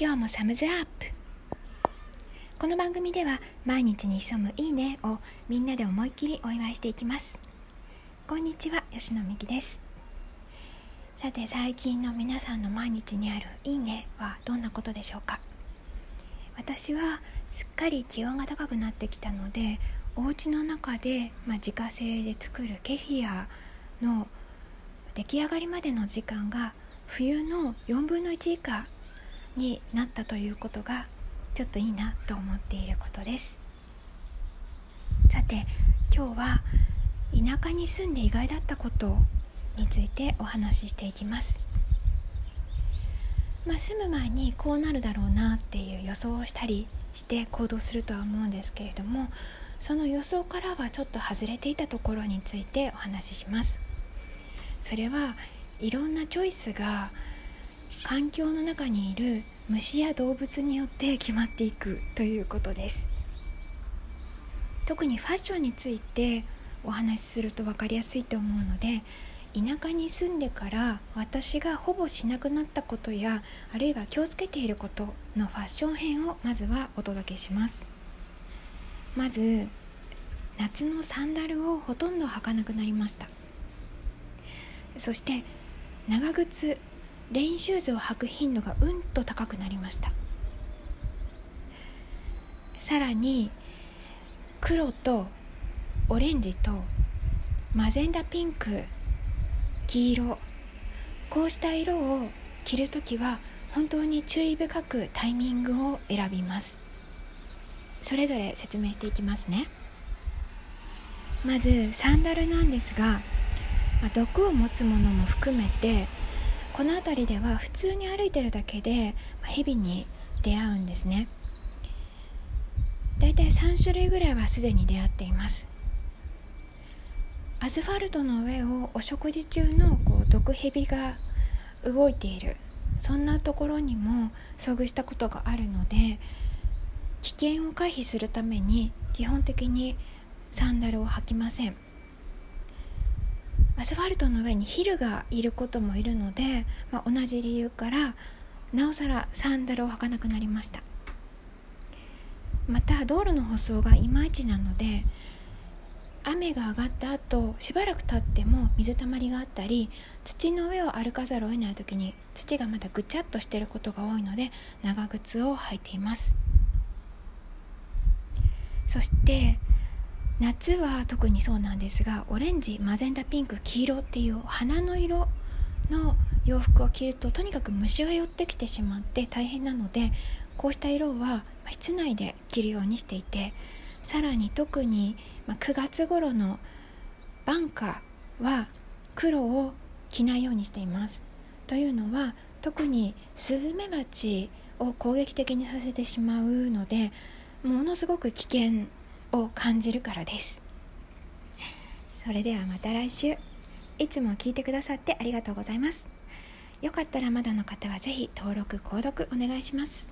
今日もサムズアップ。この番組では毎日に潜むいいねをみんなで思いっきりお祝いしていきます。こんにちは吉野美希です。さて最近の皆さんの毎日にあるいいねはどんなことでしょうか？私はすっかり気温が高くなってきたのでお家の中で、まあ、自家製で作るケフィアの出来上がりまでの時間が冬の4分の1以下になったということがちょっといいなと思っていることです。さて今日は田舎に住んで意外だったことについてお話ししていきます。まあ、住む前にこうなるだろうなっていう予想をしたりして行動するとは思うんですけれどもその予想からはちょっと外れていたところについてお話しします。それはいろんなチョイスが環境の中にいる虫や動物によって決まっていくということです。特にファッションについてお話しすると分かりやすいと思うので田舎に住んでから私がほぼしなくなったことやあるいは気をつけていることのファッション編をまずはお届けします。まず夏のサンダルをほとんど履かなくなりました。そして長靴レインシューズを履く頻度がうんと高くなりました。さらに黒とオレンジとマゼンダピンク黄色こうした色を着るときは本当に注意深くタイミングを選びます。それぞれ説明していきますね。まずサンダルなんですが、まあ、毒を持つものも含めてこの辺りでは普通に歩いてるだけで蛇に出会うんですね。だいたい3種類ぐらいはすでに出会っています。アスファルトの上をお食事中のこう毒蛇が動いている。そんなところにも遭遇したことがあるので危険を回避するために基本的にサンダルを履きません。アスファルトの上にヒルがいることもいるので、まあ、同じ理由からなおさらサンダルを履かなくなりました。また道路の舗装がいまいちなので雨が上がった後しばらく経っても水たまりがあったり土の上を歩かざるを得ない時に土がまだぐちゃっとしていることが多いので長靴を履いています。そして夏は特にそうなんですがオレンジマゼンダピンク黄色っていう花の色の洋服を着るととにかく虫が寄ってきてしまって大変なのでこうした色は室内で着るようにしていてさらに特に9月頃のバンカーは黒を着ないようにしています。というのは特にスズメバチを攻撃的にさせてしまうのでものすごく危険を感じるからです。それではまた来週。いつも聞いてくださってありがとうございます。よかったらまだの方は是非登録購読お願いします。